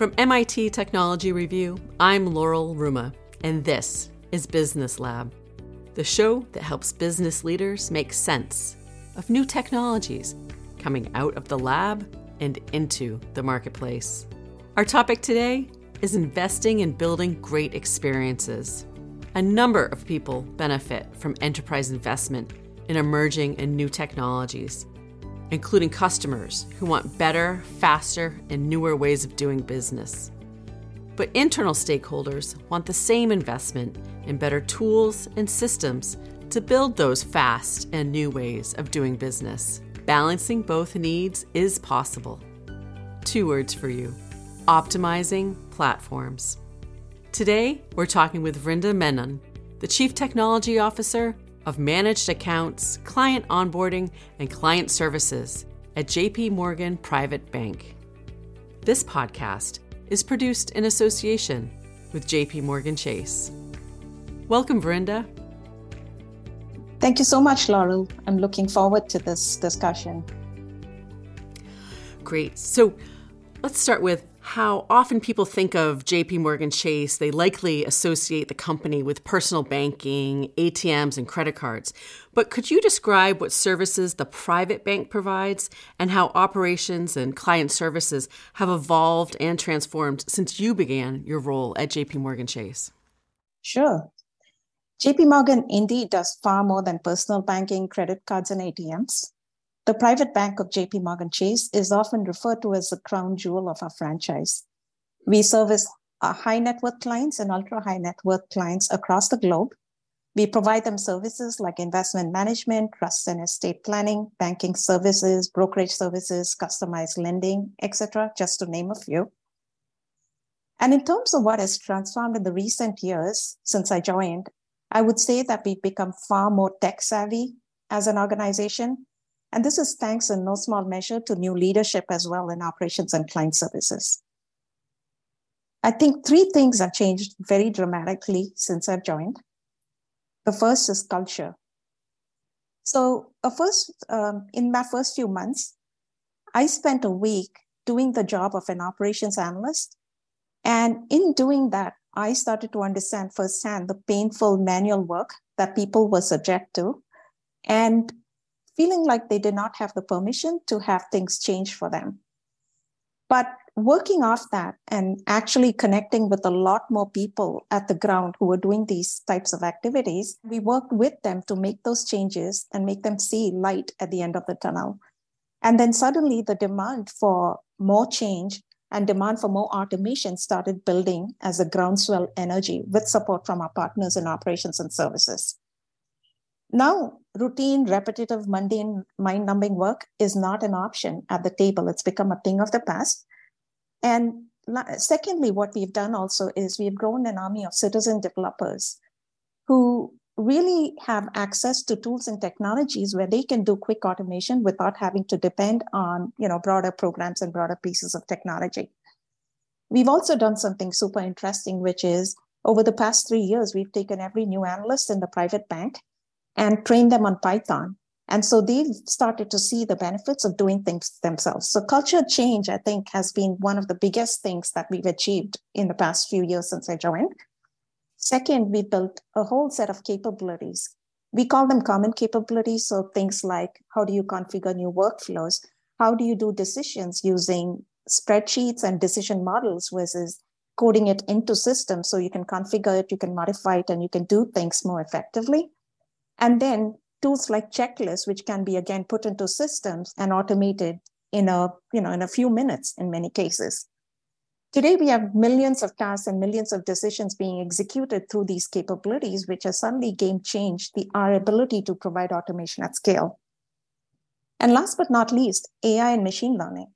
From MIT Technology Review, I'm Laurel Ruma, and this is Business Lab, the show that helps business leaders make sense of new technologies coming out of the lab and into the marketplace. Our topic today is investing in building great experiences. A number of people benefit from enterprise investment in emerging and new technologies including customers who want better, faster, and newer ways of doing business. But internal stakeholders want the same investment in better tools and systems to build those fast and new ways of doing business. Balancing both needs is possible. Two words for you optimizing platforms. Today, we're talking with Vrinda Menon, the Chief Technology Officer of managed accounts, client onboarding, and client services at JP Morgan Private Bank. This podcast is produced in association with JP Morgan Chase. Welcome, Vrinda. Thank you so much, Laurel. I'm looking forward to this discussion. Great. So let's start with how often people think of JP Morgan Chase, they likely associate the company with personal banking, ATMs, and credit cards. But could you describe what services the private bank provides and how operations and client services have evolved and transformed since you began your role at JP Morgan Chase? Sure. JP Morgan indeed does far more than personal banking, credit cards, and ATMs. The private bank of JP Morgan Chase is often referred to as the crown jewel of our franchise. We service our high net worth clients and ultra high net worth clients across the globe. We provide them services like investment management, trust and estate planning, banking services, brokerage services, customized lending, etc., just to name a few. And in terms of what has transformed in the recent years since I joined, I would say that we've become far more tech savvy as an organization and this is thanks in no small measure to new leadership as well in operations and client services. I think three things have changed very dramatically since I've joined. The first is culture. So, first, um, in my first few months, I spent a week doing the job of an operations analyst. And in doing that, I started to understand firsthand the painful manual work that people were subject to and feeling like they did not have the permission to have things change for them. But working off that and actually connecting with a lot more people at the ground who were doing these types of activities, we worked with them to make those changes and make them see light at the end of the tunnel. And then suddenly the demand for more change and demand for more automation started building as a groundswell energy with support from our partners in operations and services. Now, routine, repetitive, mundane, mind numbing work is not an option at the table. It's become a thing of the past. And secondly, what we've done also is we've grown an army of citizen developers who really have access to tools and technologies where they can do quick automation without having to depend on you know broader programs and broader pieces of technology we've also done something super interesting which is over the past three years we've taken every new analyst in the private bank and train them on Python. And so they've started to see the benefits of doing things themselves. So culture change, I think, has been one of the biggest things that we've achieved in the past few years since I joined. Second, we built a whole set of capabilities. We call them common capabilities. So things like how do you configure new workflows? How do you do decisions using spreadsheets and decision models versus coding it into systems so you can configure it, you can modify it, and you can do things more effectively? And then tools like checklists, which can be again put into systems and automated in a, you know, in a few minutes in many cases. Today, we have millions of tasks and millions of decisions being executed through these capabilities, which has suddenly game changed the, our ability to provide automation at scale. And last but not least, AI and machine learning.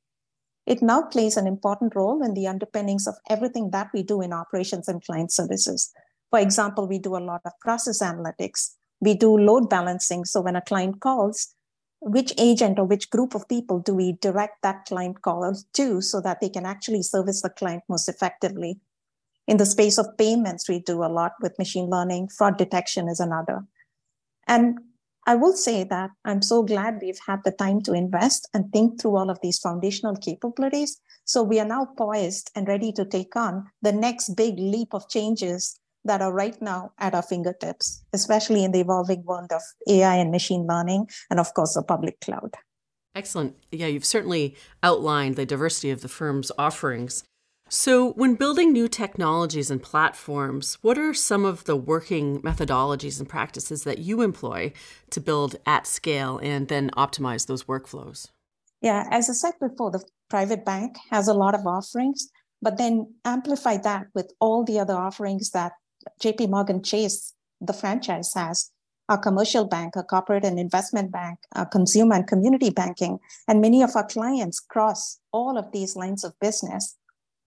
It now plays an important role in the underpinnings of everything that we do in operations and client services. For example, we do a lot of process analytics, we do load balancing. So when a client calls, which agent or which group of people do we direct that client call to so that they can actually service the client most effectively? In the space of payments, we do a lot with machine learning. Fraud detection is another. And I will say that I'm so glad we've had the time to invest and think through all of these foundational capabilities So we are now poised and ready to take on the next big leap of changes that are right now at our fingertips, especially in the evolving world of AI and machine learning, and of course, the public cloud. Excellent. Yeah, you've certainly outlined the diversity of the firm's offerings. So, when building new technologies and platforms, what are some of the working methodologies and practices that you employ to build at scale and then optimize those workflows? Yeah, as I said before, the private bank has a lot of offerings, but then amplify that with all the other offerings that JP Morgan Chase, the franchise, has our commercial bank, our corporate and investment bank, our consumer and community banking, and many of our clients cross all of these lines of business.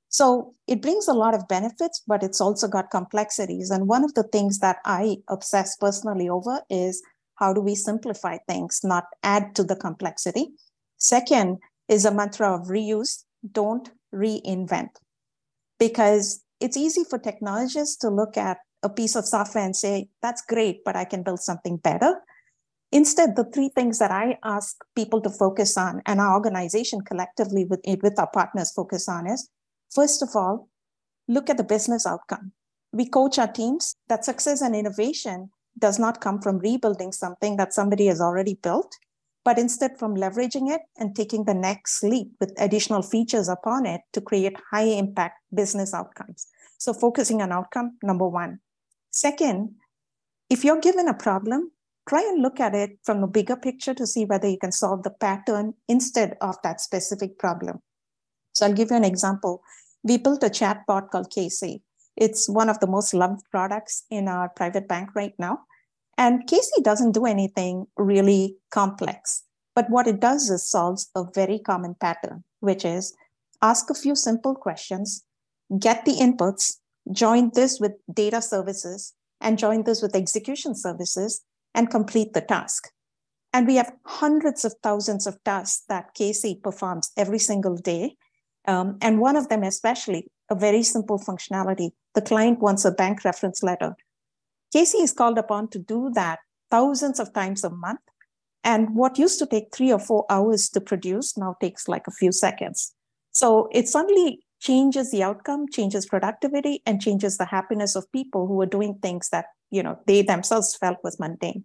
So it brings a lot of benefits, but it's also got complexities. And one of the things that I obsess personally over is how do we simplify things, not add to the complexity? Second is a mantra of reuse, don't reinvent. Because it's easy for technologists to look at a piece of software and say, that's great, but I can build something better. Instead, the three things that I ask people to focus on and our organization collectively with, with our partners focus on is first of all, look at the business outcome. We coach our teams that success and innovation does not come from rebuilding something that somebody has already built, but instead from leveraging it and taking the next leap with additional features upon it to create high impact business outcomes. So, focusing on outcome, number one. Second, if you're given a problem, try and look at it from a bigger picture to see whether you can solve the pattern instead of that specific problem. So I'll give you an example. We built a chatbot called Casey. It's one of the most loved products in our private bank right now. And Casey doesn't do anything really complex. But what it does is solves a very common pattern, which is ask a few simple questions, get the inputs, join this with data services, and join this with execution services and complete the task. And we have hundreds of thousands of tasks that Casey performs every single day. Um, and one of them, especially, a very simple functionality. The client wants a bank reference letter. Casey is called upon to do that thousands of times a month. And what used to take three or four hours to produce now takes like a few seconds. So it suddenly changes the outcome, changes productivity, and changes the happiness of people who are doing things that you know they themselves felt was mundane.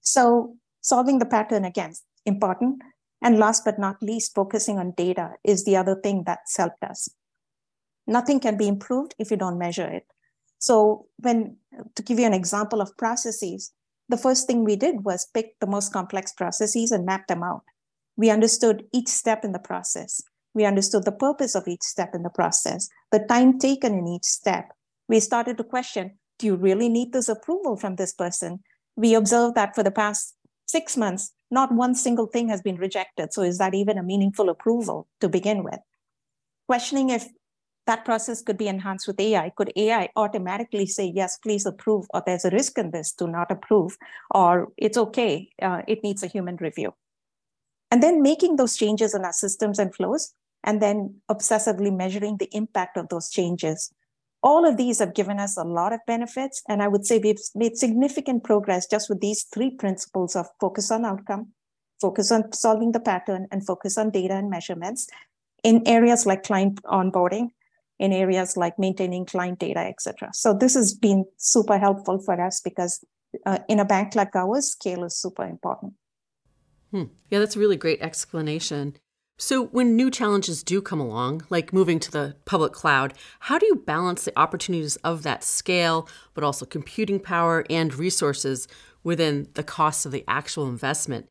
So solving the pattern again important. And last but not least, focusing on data is the other thing that's helped us. Nothing can be improved if you don't measure it. So when to give you an example of processes, the first thing we did was pick the most complex processes and map them out. We understood each step in the process. We understood the purpose of each step in the process, the time taken in each step. We started to question do you really need this approval from this person? We observed that for the past six months, not one single thing has been rejected. So, is that even a meaningful approval to begin with? Questioning if that process could be enhanced with AI. Could AI automatically say, yes, please approve, or there's a risk in this, do not approve, or it's okay, uh, it needs a human review? And then making those changes in our systems and flows, and then obsessively measuring the impact of those changes. All of these have given us a lot of benefits. And I would say we've made significant progress just with these three principles of focus on outcome, focus on solving the pattern, and focus on data and measurements in areas like client onboarding, in areas like maintaining client data, etc. So this has been super helpful for us because uh, in a bank like ours, scale is super important. Hmm. Yeah, that's a really great explanation. So, when new challenges do come along, like moving to the public cloud, how do you balance the opportunities of that scale, but also computing power and resources within the cost of the actual investment?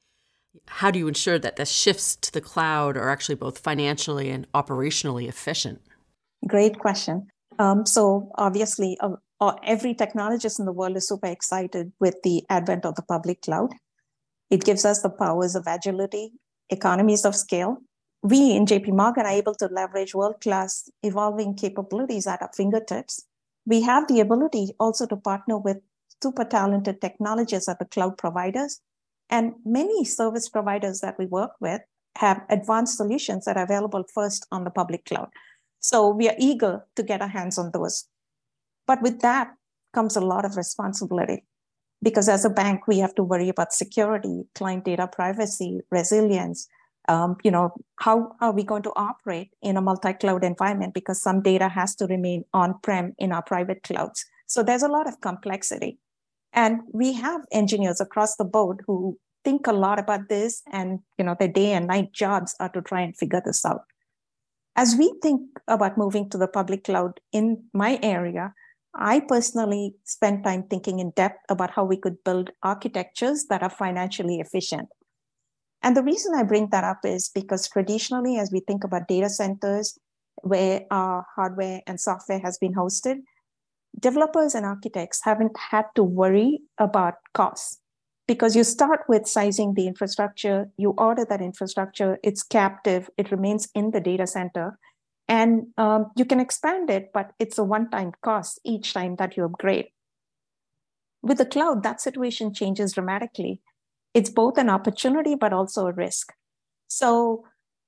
How do you ensure that the shifts to the cloud are actually both financially and operationally efficient? Great question. Um, so, obviously, uh, uh, every technologist in the world is super excited with the advent of the public cloud. It gives us the powers of agility, economies of scale. We in JP Morgan are able to leverage world class evolving capabilities at our fingertips. We have the ability also to partner with super talented technologists at the cloud providers. And many service providers that we work with have advanced solutions that are available first on the public cloud. So we are eager to get our hands on those. But with that comes a lot of responsibility because as a bank, we have to worry about security, client data privacy, resilience, Um, you know, how are we going to operate in a multi-cloud environment because some data has to remain on-prem in our private clouds. So there's a lot of complexity. And we have engineers across the board who think a lot about this and you know their day and night jobs are to try and figure this out. As we think about moving to the public cloud in my area, I personally spent time thinking in depth about how we could build architectures that are financially efficient. And the reason I bring that up is because traditionally, as we think about data centers where our hardware and software has been hosted, developers and architects haven't had to worry about costs because you start with sizing the infrastructure, you order that infrastructure, it's captive, it remains in the data center, and um, you can expand it, but it's a one time cost each time that you upgrade. With the cloud, that situation changes dramatically. It's both an opportunity, but also a risk. So,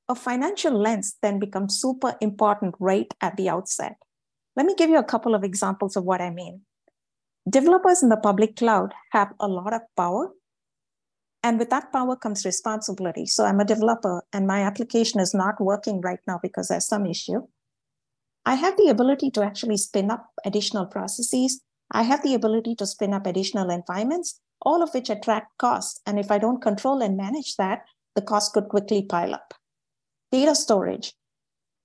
a financial lens then becomes super important right at the outset. Let me give you a couple of examples of what I mean. Developers in the public cloud have a lot of power and with that power comes responsibility. So I'm a developer and my application is not working right now because there's some issue. I have the ability to actually spin up additional processes. I have the ability to spin up additional environments, all of which attract costs. And if I don't control and manage that, the cost could quickly pile up. Data storage.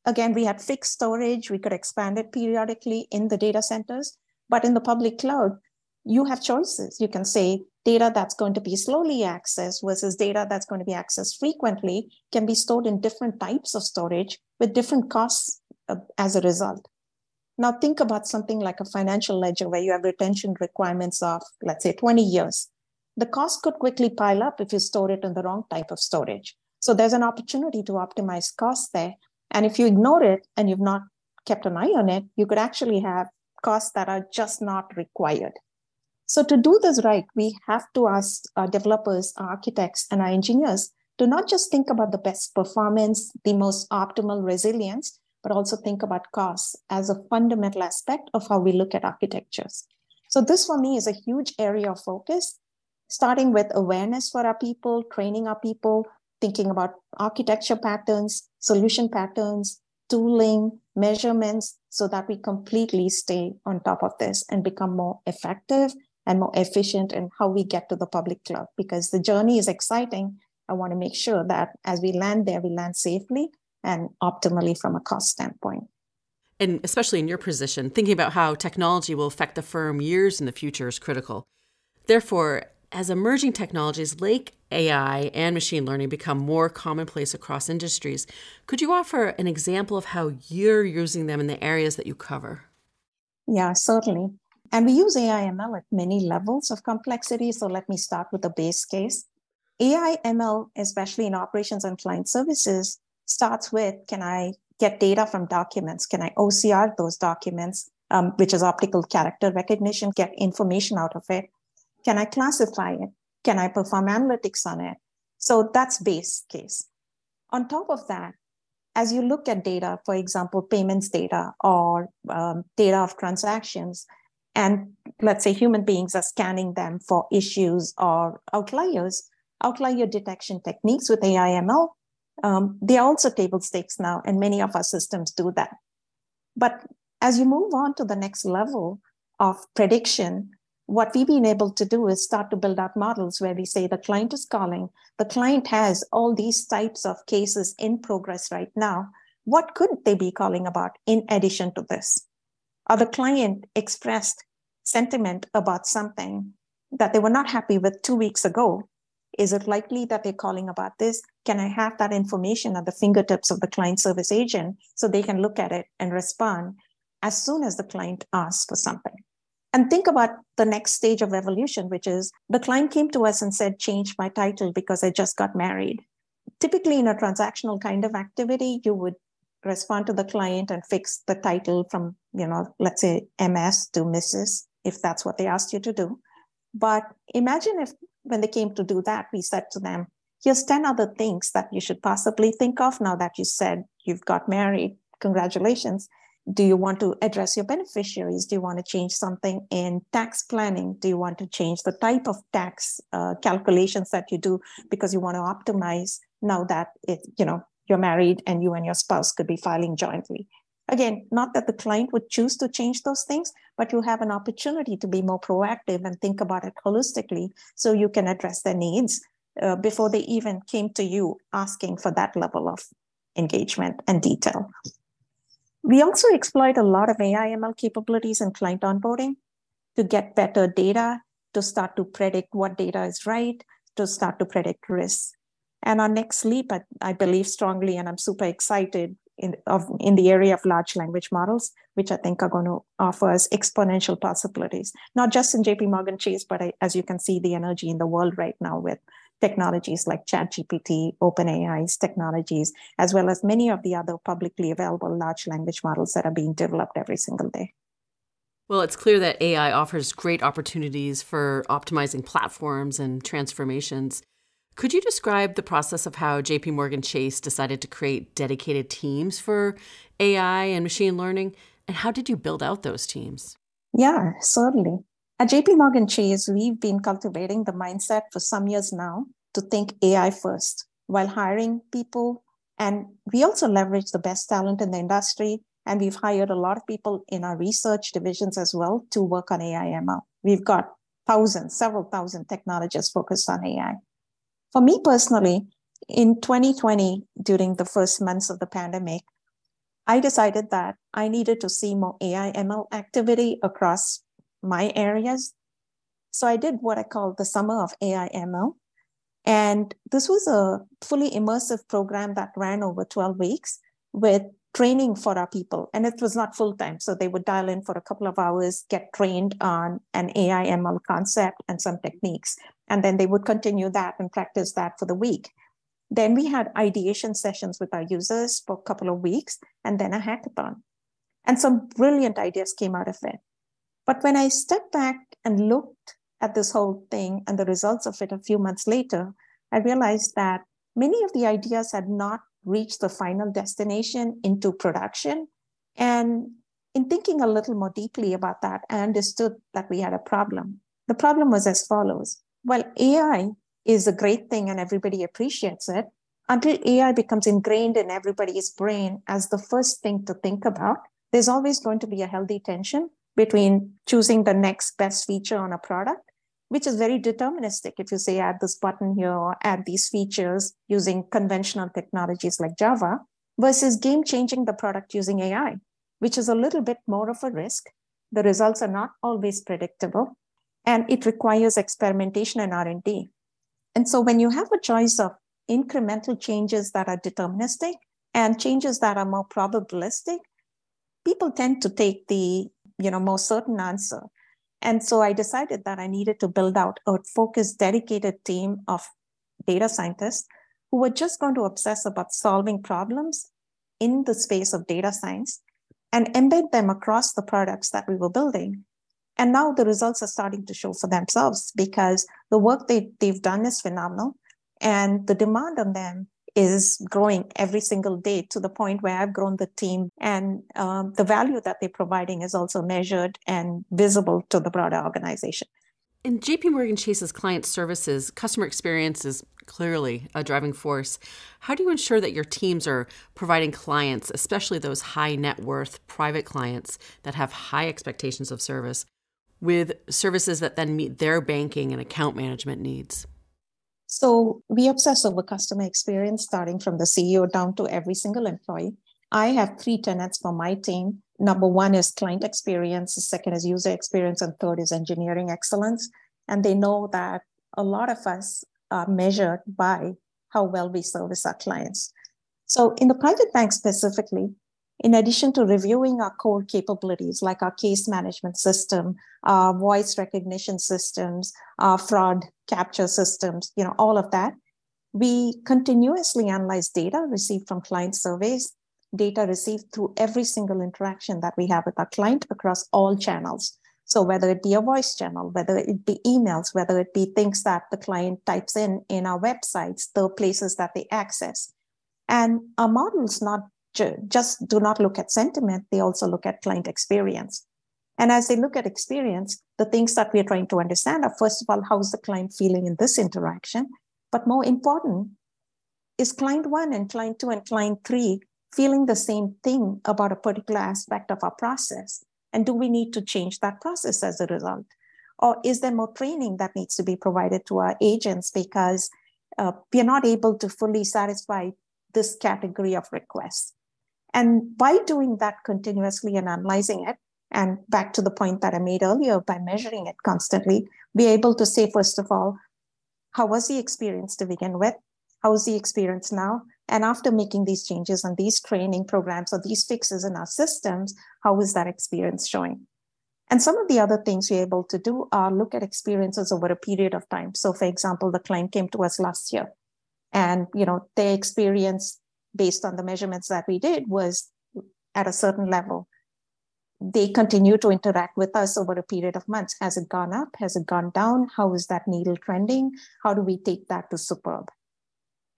Again, we had fixed storage. We could expand it periodically in the data centers. But in the public cloud, you have choices. You can say data that's going to be slowly accessed versus data that's going to be accessed frequently can be stored in different types of storage with different costs uh, as a result. Now, think about something like a financial ledger where you have retention requirements of, let's say, 20 years. The cost could quickly pile up if you store it in the wrong type of storage. So there's an opportunity to optimize costs there. And if you ignore it and you've not kept an eye on it, you could actually have costs that are just not required. So to do this right, we have to ask our developers, our architects, and our engineers to not just think about the best performance, the most optimal resilience, but also think about costs as a fundamental aspect of how we look at architectures. So this for me is a huge area of focus, starting with awareness for our people, training our people, thinking about architecture patterns, solution patterns, tooling, measurements, so that we completely stay on top of this and become more effective and more efficient in how we get to the public cloud because the journey is exciting. I want to make sure that as we land there, we land safely and optimally from a cost standpoint. And especially in your position, thinking about how technology will affect the firm years in the future is critical. Therefore, as emerging technologies like AI and machine learning become more commonplace across industries, could you offer an example of how you're using them in the areas that you cover? Yeah, certainly. And we use AI ML at many levels of complexity. So let me start with the base case. AI ML, especially in operations and client services, starts with can I get data from documents? Can I OCR those documents, um, which is optical character recognition, get information out of it? Can I classify it? Can I perform analytics on it? So that's base case. On top of that, as you look at data, for example, payments data or um, data of transactions, and let's say human beings are scanning them for issues or outliers, outlier detection techniques with AIML, um, they are also table stakes now, and many of our systems do that. But as you move on to the next level of prediction, what we've been able to do is start to build out models where we say the client is calling, the client has all these types of cases in progress right now. What could they be calling about in addition to this? or the client expressed sentiment about something that they were not happy with two weeks ago, is it likely that they're calling about this? Can I have that information at the fingertips of the client service agent so they can look at it and respond as soon as the client asks for something? And think about the next stage of evolution, which is the client came to us and said, change my title because I just got married. Typically, in a transactional kind of activity, you would respond to the client and fix the title from, you know, let's say MS to Mrs., if that's what they asked you to do. But imagine if when they came to do that, we said to them, here's 10 other things that you should possibly think of now that you said you've got married. Congratulations. Do you want to address your beneficiaries? Do you want to change something in tax planning? Do you want to change the type of tax uh, calculations that you do because you want to optimize now that it, you know, you're married and you and your spouse could be filing jointly. Again, not that the client would choose to change those things, but you have an opportunity to be more proactive and think about it holistically so you can address their needs uh, before they even came to you asking for that level of engagement and detail. We also exploit a lot of AI ML capabilities in client onboarding to get better data, to start to predict what data is right, to start to predict risks. And our next leap, I, I believe strongly, and I'm super excited in, of, in the area of large language models, which I think are going to offer us exponential possibilities, not just in JP Morgan Chase, but I, as you can see, the energy in the world right now with technologies like ChatGPT, OpenAI's technologies, as well as many of the other publicly available large language models that are being developed every single day. Well, it's clear that AI offers great opportunities for optimizing platforms and transformations. Could you describe the process of how JP Morgan Chase decided to create dedicated teams for AI and machine learning? And how did you build out those teams? Yeah, certainly. At JP Morgan Chase, we've been cultivating the mindset for some years now to think AI first while hiring people. And we also leverage the best talent in the industry. And we've hired a lot of people in our research divisions as well to work on AI ML. We've got thousands, several thousand technologists focused on AI. For me personally, in 2020, during the first months of the pandemic, I decided that I needed to see more AI ML activity across my areas. So I did what I call the Summer of AI ML. And this was a fully immersive program that ran over 12 weeks with training for our people. And it was not full time. So they would dial in for a couple of hours, get trained on an AI ML concept and some techniques. And then they would continue that and practice that for the week. Then we had ideation sessions with our users for a couple of weeks and then a hackathon. And some brilliant ideas came out of it. But when I stepped back and looked at this whole thing and the results of it a few months later, I realized that many of the ideas had not reached the final destination into production. And in thinking a little more deeply about that, I understood that we had a problem. The problem was as follows well, AI is a great thing and everybody appreciates it until AI becomes ingrained in everybody's brain as the first thing to think about. There's always going to be a healthy tension between choosing the next best feature on a product, which is very deterministic. If you say add this button here or add these features using conventional technologies like Java, versus game changing the product using AI, which is a little bit more of a risk. The results are not always predictable and it requires experimentation and r&d and so when you have a choice of incremental changes that are deterministic and changes that are more probabilistic people tend to take the you know more certain answer and so i decided that i needed to build out a focused dedicated team of data scientists who were just going to obsess about solving problems in the space of data science and embed them across the products that we were building and now the results are starting to show for themselves because the work they, they've done is phenomenal. And the demand on them is growing every single day to the point where I've grown the team. And um, the value that they're providing is also measured and visible to the broader organization. In JP Morgan Chase's client services, customer experience is clearly a driving force. How do you ensure that your teams are providing clients, especially those high net worth private clients that have high expectations of service, with services that then meet their banking and account management needs? So we obsess over customer experience, starting from the CEO down to every single employee. I have three tenets for my team. Number one is client experience, the second is user experience, and third is engineering excellence. And they know that a lot of us are measured by how well we service our clients. So, in the private bank specifically, in addition to reviewing our core capabilities like our case management system, our voice recognition systems, our fraud capture systems, you know, all of that, we continuously analyze data received from client surveys, data received through every single interaction that we have with our client across all channels. So whether it be a voice channel, whether it be emails, whether it be things that the client types in in our websites, the places that they access. And our models not just do not look at sentiment, they also look at client experience. And as they look at experience, the things that we are trying to understand are first of all, how's the client feeling in this interaction? But more important, is client one and client two and client three feeling the same thing about a particular aspect of our process? And do we need to change that process as a result? Or is there more training that needs to be provided to our agents because uh, we are not able to fully satisfy this category of requests? And by doing that continuously and analyzing it, and back to the point that I made earlier, by measuring it constantly, be able to say, first of all, how was the experience to begin with? How's the experience now? And after making these changes and these training programs or these fixes in our systems, how is that experience showing? And some of the other things we're able to do are look at experiences over a period of time. So, for example, the client came to us last year, and you know their experience based on the measurements that we did was at a certain level. They continue to interact with us over a period of months. Has it gone up? Has it gone down? How is that needle trending? How do we take that to superb?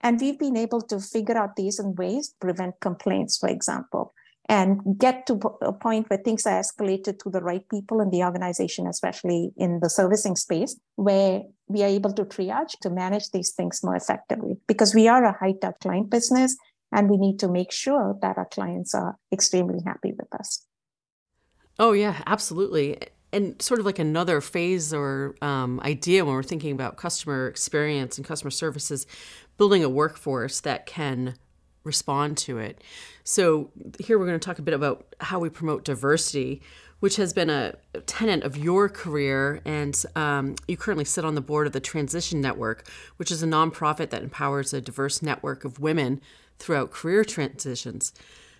And we've been able to figure out these in ways prevent complaints, for example, and get to a point where things are escalated to the right people in the organization, especially in the servicing space, where we are able to triage to manage these things more effectively. Because we are a high touch client business and we need to make sure that our clients are extremely happy with us. Oh, yeah, absolutely and sort of like another phase or um, idea when we're thinking about customer experience and customer services building a workforce that can respond to it. So, here we're going to talk a bit about how we promote diversity, which has been a tenet of your career. And um, you currently sit on the board of the Transition Network, which is a nonprofit that empowers a diverse network of women throughout career transitions.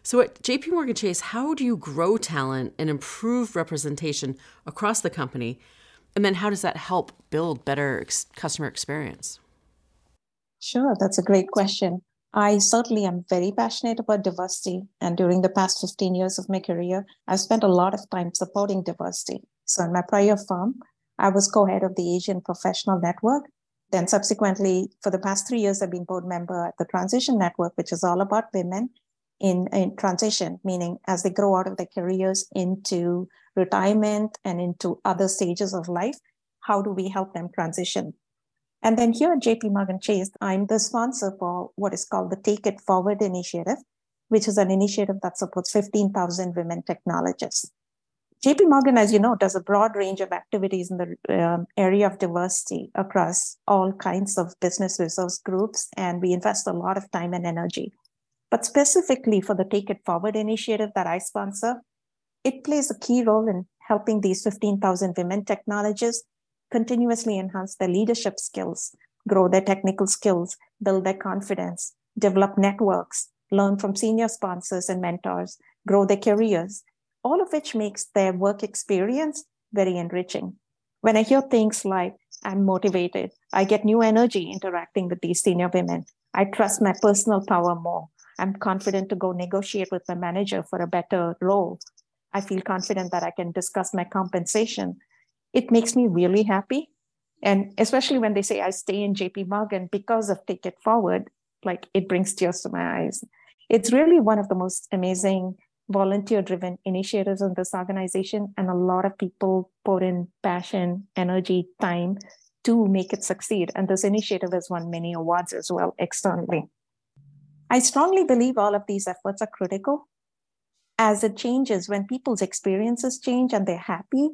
So, at JP Morgan Chase, how do you grow talent and improve representation across the company? And then, how does that help build better ex- customer experience? Sure, that's a great question. I certainly am very passionate about diversity. And during the past 15 years of my career, I've spent a lot of time supporting diversity. So, in my prior firm, I was co head of the Asian Professional Network. Then, subsequently, for the past three years, I've been board member at the Transition Network, which is all about women in, in transition, meaning as they grow out of their careers into retirement and into other stages of life, how do we help them transition and then here at JP Morgan Chase, I'm the sponsor for what is called the Take It Forward initiative, which is an initiative that supports 15,000 women technologists. JP Morgan, as you know, does a broad range of activities in the um, area of diversity across all kinds of business resource groups, and we invest a lot of time and energy. But specifically for the Take It Forward initiative that I sponsor, it plays a key role in helping these 15,000 women technologists continuously enhance their leadership skills, grow their technical skills, build their confidence, develop networks, learn from senior sponsors and mentors, grow their careers, all of which makes their work experience very enriching. When I hear things like, I'm motivated, I get new energy interacting with these senior women, I trust my personal power more, I'm confident to go negotiate with my manager for a better role. I feel confident that I can discuss my compensation it makes me really happy. And especially when they say I stay in JP Morgan because of Take It Forward, like it brings tears to my eyes. It's really one of the most amazing volunteer driven initiatives in this organization. And a lot of people put in passion, energy, time to make it succeed. And this initiative has won many awards as well externally. I strongly believe all of these efforts are critical as it changes when people's experiences change and they're happy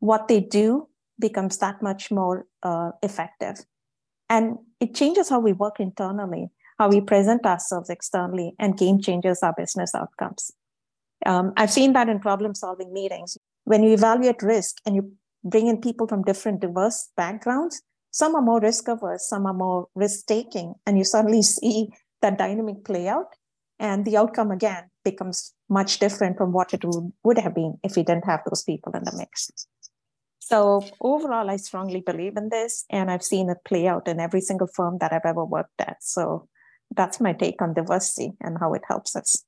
what they do becomes that much more uh, effective. And it changes how we work internally, how we present ourselves externally, and game changes our business outcomes. Um, I've seen that in problem solving meetings. When you evaluate risk and you bring in people from different diverse backgrounds, some are more risk averse, some are more risk taking, and you suddenly see that dynamic play out. And the outcome again becomes much different from what it would have been if we didn't have those people in the mix. So overall, I strongly believe in this, and I've seen it play out in every single firm that I've ever worked at. So that's my take on diversity and how it helps us.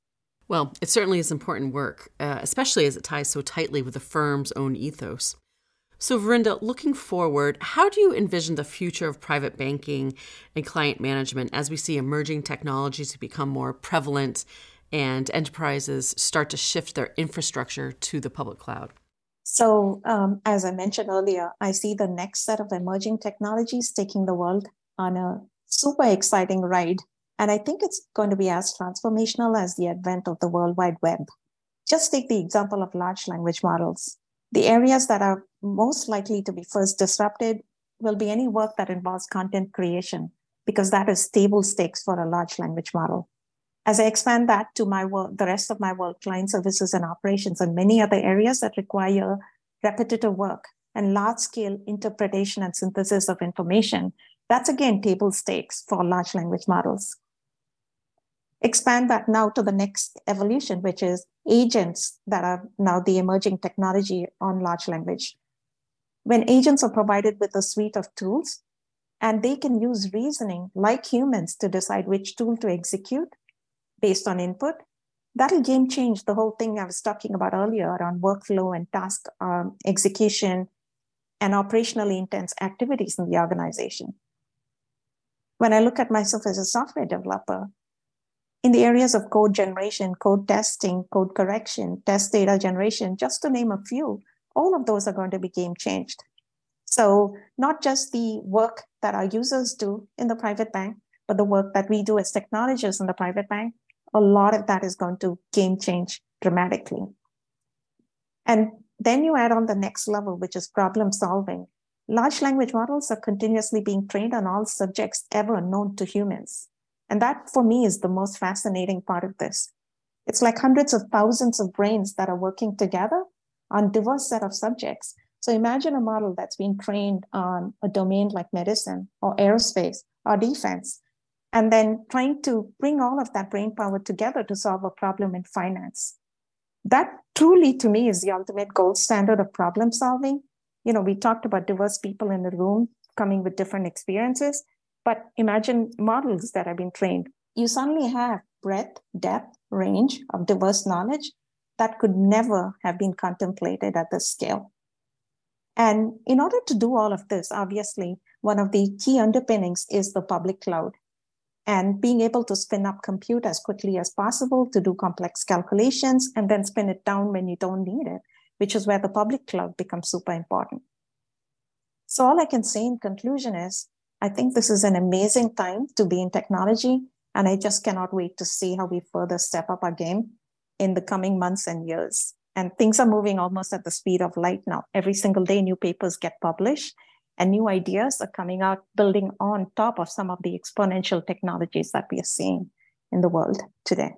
Well, it certainly is important work, uh, especially as it ties so tightly with the firm's own ethos. So, Vrinda, looking forward, how do you envision the future of private banking and client management as we see emerging technologies become more prevalent and enterprises start to shift their infrastructure to the public cloud? So, um, as I mentioned earlier, I see the next set of emerging technologies taking the world on a super exciting ride And I think it's going to be as transformational as the advent of the World Wide Web. Just take the example of large language models. The areas that are most likely to be first disrupted will be any work that involves content creation, because that is table stakes for a large language model. As I expand that to my work, the rest of my work, client services and operations, and many other areas that require repetitive work and large scale interpretation and synthesis of information, that's again table stakes for large language models. Expand that now to the next evolution, which is agents that are now the emerging technology on large language. When agents are provided with a suite of tools, and they can use reasoning like humans to decide which tool to execute based on input, that'll game change the whole thing I was talking about earlier around workflow and task um, execution and operationally intense activities in the organization. When I look at myself as a software developer, in the areas of code generation, code testing, code correction, test data generation, just to name a few, all of those are going to be game changed. So, not just the work that our users do in the private bank, but the work that we do as technologists in the private bank, a lot of that is going to game change dramatically. And then you add on the next level, which is problem solving. Large language models are continuously being trained on all subjects ever known to humans. And that for me is the most fascinating part of this. It's like hundreds of thousands of brains that are working together on diverse set of subjects. So imagine a model that's been trained on a domain like medicine or aerospace or defense, and then trying to bring all of that brain power together to solve a problem in finance. That truly, to me, is the ultimate gold standard of problem solving. You know, we talked about diverse people in the room coming with different experiences. But imagine models that have been trained. You suddenly have breadth, depth, range of diverse knowledge that could never have been contemplated at this scale. And in order to do all of this, obviously, one of the key underpinnings is the public cloud and being able to spin up compute as quickly as possible to do complex calculations and then spin it down when you don't need it, which is where the public cloud becomes super important. So, all I can say in conclusion is I think this is an amazing time to be in technology. And I just cannot wait to see how we further step up our game in the coming months and years. And things are moving almost at the speed of light now. Every single day, new papers get published and new ideas are coming out, building on top of some of the exponential technologies that we are seeing in the world today.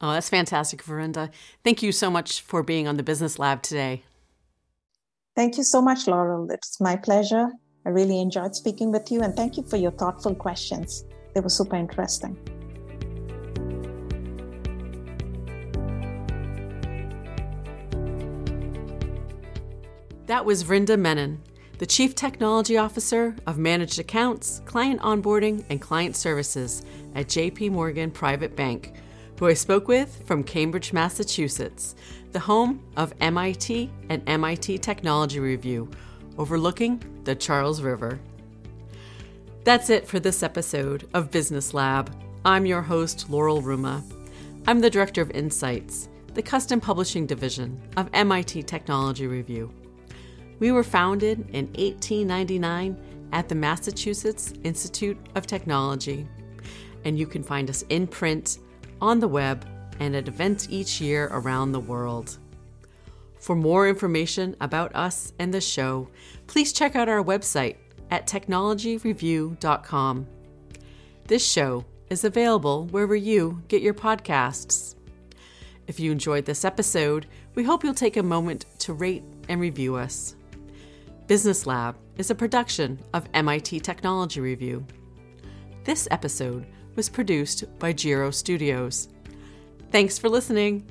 Oh, that's fantastic, Vrinda. Thank you so much for being on the Business Lab today. Thank you so much, Laurel. It's my pleasure. I really enjoyed speaking with you and thank you for your thoughtful questions. They were super interesting. That was Vrinda Menon, the Chief Technology Officer of Managed Accounts, Client Onboarding, and Client Services at JP Morgan Private Bank, who I spoke with from Cambridge, Massachusetts, the home of MIT and MIT Technology Review, overlooking the Charles River. That's it for this episode of Business Lab. I'm your host, Laurel Ruma. I'm the Director of Insights, the custom publishing division of MIT Technology Review. We were founded in 1899 at the Massachusetts Institute of Technology, and you can find us in print, on the web, and at events each year around the world. For more information about us and the show, please check out our website at technologyreview.com. This show is available wherever you get your podcasts. If you enjoyed this episode, we hope you'll take a moment to rate and review us. Business Lab is a production of MIT Technology Review. This episode was produced by Giro Studios. Thanks for listening.